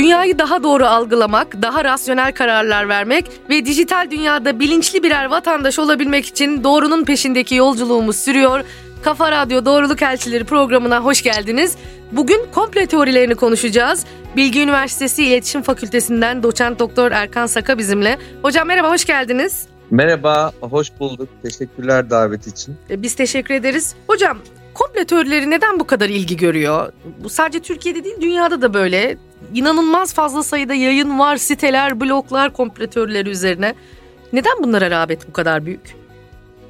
Dünyayı daha doğru algılamak, daha rasyonel kararlar vermek ve dijital dünyada bilinçli birer vatandaş olabilmek için doğrunun peşindeki yolculuğumuz sürüyor. Kafa Radyo Doğruluk Elçileri programına hoş geldiniz. Bugün komple teorilerini konuşacağız. Bilgi Üniversitesi İletişim Fakültesinden doçent doktor Erkan Saka bizimle. Hocam merhaba, hoş geldiniz. Merhaba, hoş bulduk. Teşekkürler davet için. E, biz teşekkür ederiz. Hocam komple teorileri neden bu kadar ilgi görüyor? Bu sadece Türkiye'de değil dünyada da böyle. İnanılmaz fazla sayıda yayın var, siteler, bloglar komple teorileri üzerine. Neden bunlara rağbet bu kadar büyük?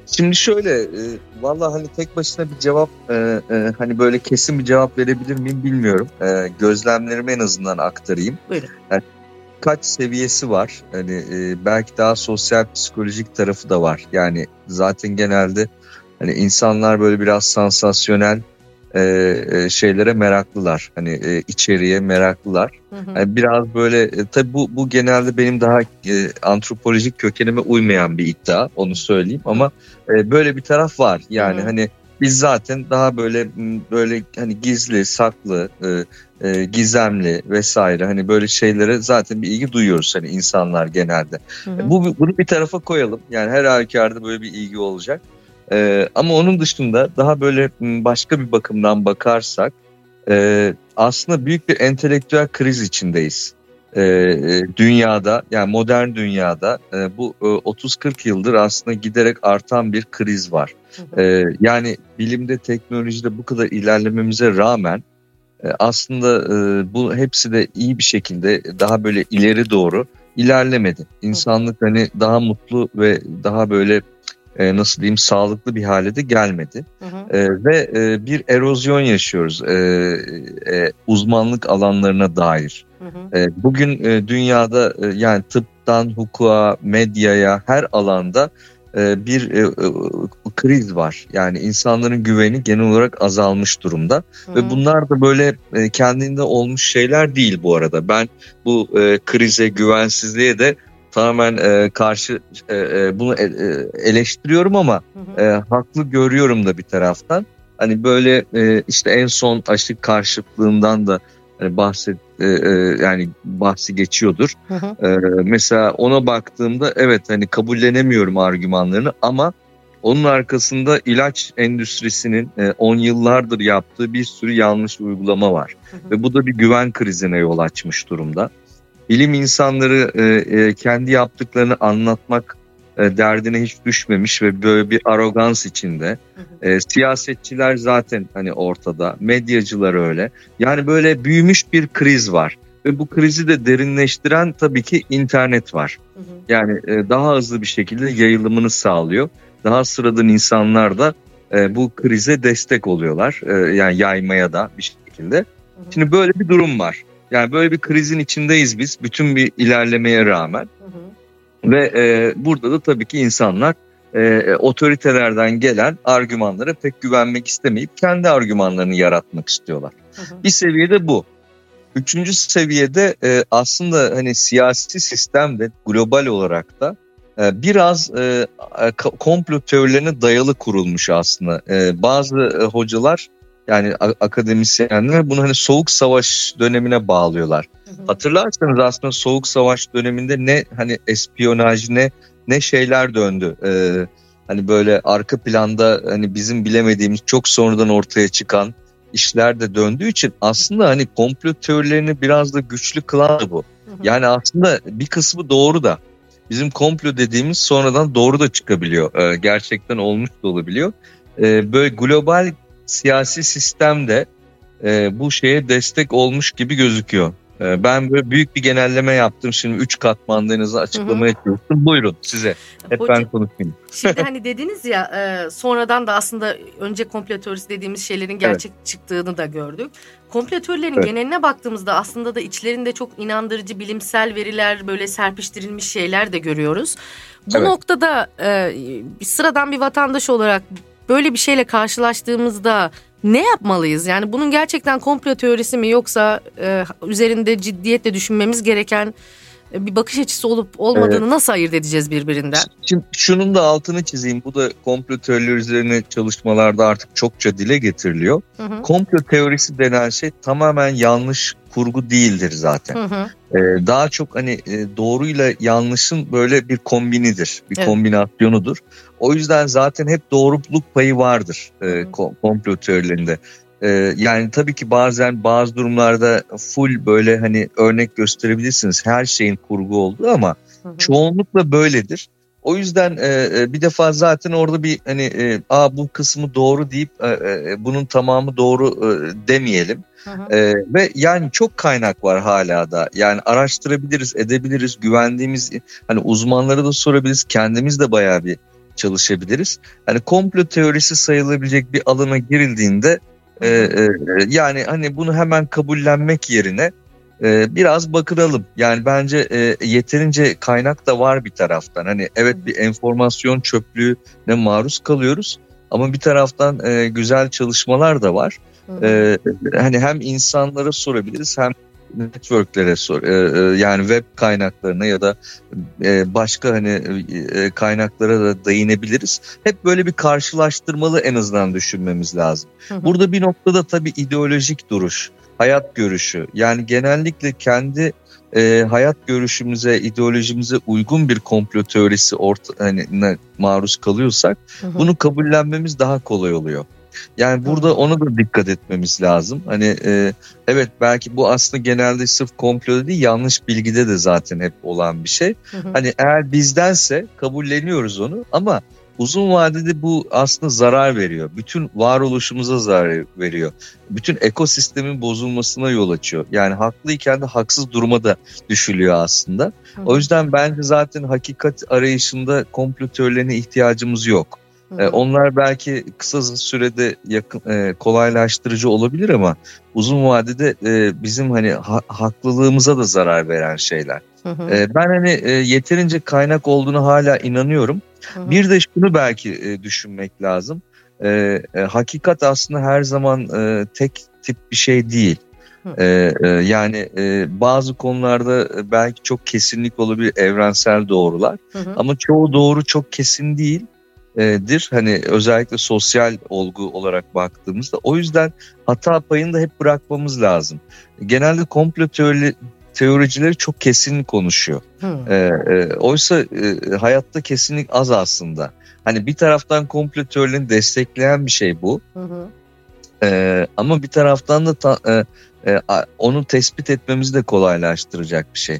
Şimdi şöyle, e, valla hani tek başına bir cevap, e, e, hani böyle kesin bir cevap verebilir miyim bilmiyorum. E, gözlemlerimi en azından aktarayım. Buyurun. Yani kaç seviyesi var. Hani e, belki daha sosyal psikolojik tarafı da var. Yani zaten genelde hani insanlar böyle biraz sansasyonel e, e, şeylere meraklılar. Hani e, içeriye meraklılar. Hı hı. Yani biraz böyle e, tabii bu bu genelde benim daha e, antropolojik kökenime uymayan bir iddia onu söyleyeyim ama e, böyle bir taraf var. Yani hı hı. hani biz zaten daha böyle böyle hani gizli, saklı, e, e, gizemli vesaire hani böyle şeylere zaten bir ilgi duyuyoruz hani insanlar genelde. Hı hı. Bu bunu bir tarafa koyalım. Yani her halükarda böyle bir ilgi olacak. E, ama onun dışında daha böyle başka bir bakımdan bakarsak e, aslında büyük bir entelektüel kriz içindeyiz. E, e dünyada yani modern dünyada e, bu e, 30-40 yıldır aslında giderek artan bir kriz var. E, yani bilimde teknolojide bu kadar ilerlememize rağmen e, aslında e, bu hepsi de iyi bir şekilde daha böyle ileri doğru ilerlemedi. İnsanlık hani daha mutlu ve daha böyle e, nasıl diyeyim sağlıklı bir hale de gelmedi. Hı hı. E, ve e, bir erozyon yaşıyoruz e, e, uzmanlık alanlarına dair. Hı hı. E, bugün e, dünyada e, yani tıptan hukuka, medyaya her alanda e, bir e, e, kriz var. Yani insanların güveni genel olarak azalmış durumda. Hı. Ve bunlar da böyle e, kendinde olmuş şeyler değil bu arada. Ben bu e, krize, güvensizliğe de tamamen e, karşı e, e, bunu e, e, eleştiriyorum ama hı hı. E, haklı görüyorum da bir taraftan. Hani böyle e, işte en son aşı karşıtlığından da hani bahset e, e, yani bahsi geçiyordur. Hı hı. E, mesela ona baktığımda evet hani kabullenemiyorum argümanlarını ama onun arkasında ilaç endüstrisinin 10 e, yıllardır yaptığı bir sürü yanlış uygulama var. Hı hı. Ve bu da bir güven krizine yol açmış durumda bilim insanları e, e, kendi yaptıklarını anlatmak e, derdine hiç düşmemiş ve böyle bir arogans içinde. E, siyasetçiler zaten hani ortada, medyacılar öyle. Yani böyle büyümüş bir kriz var ve bu krizi de derinleştiren tabii ki internet var. Yani e, daha hızlı bir şekilde yayılımını sağlıyor. Daha sıradan insanlar da e, bu krize destek oluyorlar. E, yani yaymaya da bir şekilde. Şimdi böyle bir durum var. Yani böyle bir krizin içindeyiz biz bütün bir ilerlemeye rağmen. Hı hı. Ve e, burada da tabii ki insanlar e, otoritelerden gelen argümanlara pek güvenmek istemeyip kendi argümanlarını yaratmak istiyorlar. Hı hı. Bir seviyede bu. Üçüncü seviyede e, aslında hani siyasi sistemde global olarak da e, biraz e, komplo teorilerine dayalı kurulmuş aslında. E, bazı e, hocalar yani akademisyenler bunu hani soğuk savaş dönemine bağlıyorlar. Hı hı. Hatırlarsanız aslında soğuk savaş döneminde ne hani espiyonaj ne ne şeyler döndü. Ee, hani böyle arka planda hani bizim bilemediğimiz çok sonradan ortaya çıkan işler de döndüğü için aslında hani komplo teorilerini biraz da güçlü kılan bu. Hı. Yani aslında bir kısmı doğru da bizim komplo dediğimiz sonradan doğru da çıkabiliyor. Ee, gerçekten olmuş da olabiliyor. Ee, böyle global siyasi sistem de e, bu şeye destek olmuş gibi gözüküyor. E, ben böyle büyük bir genelleme yaptım. Şimdi üç katmanlarınızı açıklamaya çalıştım. Buyurun size. Hep Hocam, ben konuşayım. Şimdi hani dediniz ya e, sonradan da aslında önce komplo dediğimiz şeylerin gerçek evet. çıktığını da gördük. Komplo evet. geneline baktığımızda aslında da içlerinde çok inandırıcı bilimsel veriler böyle serpiştirilmiş şeyler de görüyoruz. Bu evet. noktada e, sıradan bir vatandaş olarak böyle bir şeyle karşılaştığımızda ne yapmalıyız? Yani bunun gerçekten komplo teorisi mi yoksa e, üzerinde ciddiyetle düşünmemiz gereken bir bakış açısı olup olmadığını evet. nasıl ayırt edeceğiz birbirinden? Şimdi şunun da altını çizeyim. Bu da komplo teorileri üzerine çalışmalarda artık çokça dile getiriliyor. Hı hı. Komplo teorisi denen şey tamamen yanlış kurgu değildir zaten. Hı hı. Ee, daha çok hani e, doğruyla yanlışın böyle bir kombinidir, bir evet. kombinasyonudur. O yüzden zaten hep doğruluk payı vardır e, komplo teorilerinde. E, yani tabii ki bazen bazı durumlarda full böyle hani örnek gösterebilirsiniz her şeyin kurgu olduğu ama hı hı. çoğunlukla böyledir. O yüzden e, e, bir defa zaten orada bir hani e, Aa, bu kısmı doğru deyip e, e, bunun tamamı doğru e, demeyelim. Hı hı. E, ve yani çok kaynak var hala da. Yani araştırabiliriz, edebiliriz, güvendiğimiz hani uzmanlara da sorabiliriz. Kendimiz de bayağı bir çalışabiliriz. Hani komplo teorisi sayılabilecek bir alana girildiğinde e, e, yani hani bunu hemen kabullenmek yerine e, biraz bakınalım. Yani bence e, yeterince kaynak da var bir taraftan. Hani evet bir enformasyon çöplüğüne maruz kalıyoruz ama bir taraftan e, güzel çalışmalar da var. E, hani hem insanlara sorabiliriz hem networklere sor e, e, yani web kaynaklarına ya da e, başka hani e, kaynaklara da değinebiliriz. Hep böyle bir karşılaştırmalı en azından düşünmemiz lazım. Hı hı. Burada bir noktada tabii ideolojik duruş, hayat görüşü yani genellikle kendi e, hayat görüşümüze, ideolojimize uygun bir komplo teorisi orta, hani, maruz kalıyorsak hı hı. bunu kabullenmemiz daha kolay oluyor. Yani burada ona da dikkat etmemiz lazım. Hani e, evet belki bu aslında genelde sırf komploda değil yanlış bilgide de zaten hep olan bir şey. Hı hı. Hani eğer bizdense kabulleniyoruz onu ama uzun vadede bu aslında zarar veriyor. Bütün varoluşumuza zarar veriyor. Bütün ekosistemin bozulmasına yol açıyor. Yani haklıyken de haksız duruma da düşülüyor aslında. Hı. O yüzden bence zaten hakikat arayışında komplo teorilerine ihtiyacımız yok. Hı. Onlar belki kısa sürede yakın, e, kolaylaştırıcı olabilir ama uzun vadede e, bizim hani ha, haklılığımıza da zarar veren şeyler. Hı hı. E, ben hani e, yeterince kaynak olduğunu hala inanıyorum. Hı hı. Bir de şunu belki e, düşünmek lazım. E, e, hakikat aslında her zaman e, tek tip bir şey değil. Ee, e, yani e, bazı konularda belki çok kesinlik olabilir evrensel doğrular hı hı. ama çoğu doğru çok kesin değil dir. Hani özellikle sosyal olgu olarak baktığımızda. O yüzden hata payını da hep bırakmamız lazım. Genelde komplo teori, teoricileri çok kesin konuşuyor. Hmm. E, e, oysa e, hayatta kesinlik az aslında. Hani bir taraftan komplo teorilerini destekleyen bir şey bu. Hı E, ama bir taraftan da ta, e, e, onu tespit etmemizi de kolaylaştıracak bir şey.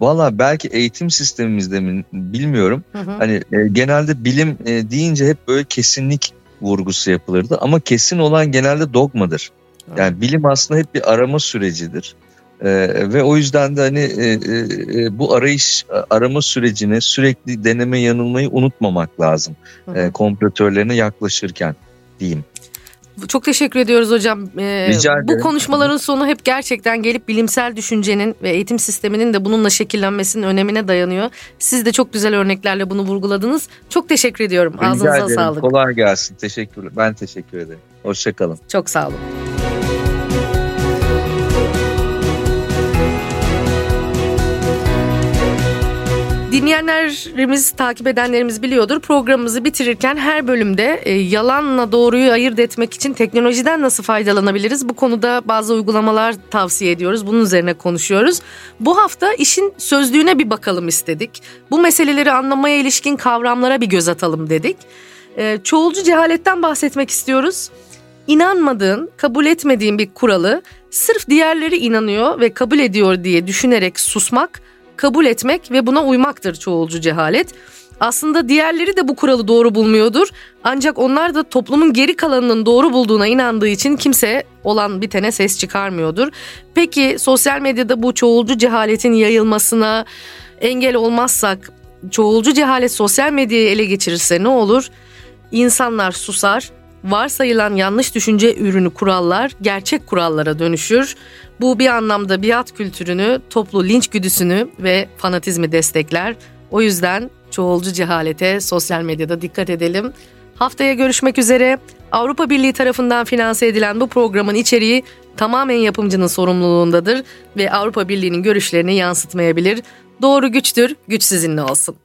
Valla belki eğitim sistemimizde mi bilmiyorum. Hı hı. Hani e, genelde bilim e, deyince hep böyle kesinlik vurgusu yapılırdı ama kesin olan genelde dogmadır. Yani bilim aslında hep bir arama sürecidir. Ee, ve o yüzden de hani e, e, bu arayış arama sürecine sürekli deneme yanılmayı unutmamak lazım. Hı hı. E, kompletörlerine yaklaşırken diyeyim. Çok teşekkür ediyoruz hocam. Ee, Rica ederim. Bu konuşmaların sonu hep gerçekten gelip bilimsel düşüncenin ve eğitim sisteminin de bununla şekillenmesinin önemine dayanıyor. Siz de çok güzel örneklerle bunu vurguladınız. Çok teşekkür ediyorum. Rica Ağzınıza ederim. sağlık. Kolay gelsin. Teşekkür. Ben teşekkür ederim. Hoşçakalın. Çok sağ olun. Dinleyenlerimiz, takip edenlerimiz biliyordur. Programımızı bitirirken her bölümde e, yalanla doğruyu ayırt etmek için teknolojiden nasıl faydalanabiliriz? Bu konuda bazı uygulamalar tavsiye ediyoruz. Bunun üzerine konuşuyoruz. Bu hafta işin sözlüğüne bir bakalım istedik. Bu meseleleri anlamaya ilişkin kavramlara bir göz atalım dedik. E, çoğulcu cehaletten bahsetmek istiyoruz. İnanmadığın, kabul etmediğin bir kuralı sırf diğerleri inanıyor ve kabul ediyor diye düşünerek susmak kabul etmek ve buna uymaktır çoğulcu cehalet. Aslında diğerleri de bu kuralı doğru bulmuyordur. Ancak onlar da toplumun geri kalanının doğru bulduğuna inandığı için kimse olan bitene ses çıkarmıyordur. Peki sosyal medyada bu çoğulcu cehaletin yayılmasına engel olmazsak, çoğulcu cehalet sosyal medyayı ele geçirirse ne olur? İnsanlar susar, varsayılan yanlış düşünce ürünü kurallar gerçek kurallara dönüşür. Bu bir anlamda biat kültürünü, toplu linç güdüsünü ve fanatizmi destekler. O yüzden çoğulcu cehalete sosyal medyada dikkat edelim. Haftaya görüşmek üzere. Avrupa Birliği tarafından finanse edilen bu programın içeriği tamamen yapımcının sorumluluğundadır ve Avrupa Birliği'nin görüşlerini yansıtmayabilir. Doğru güçtür, güç sizinle olsun.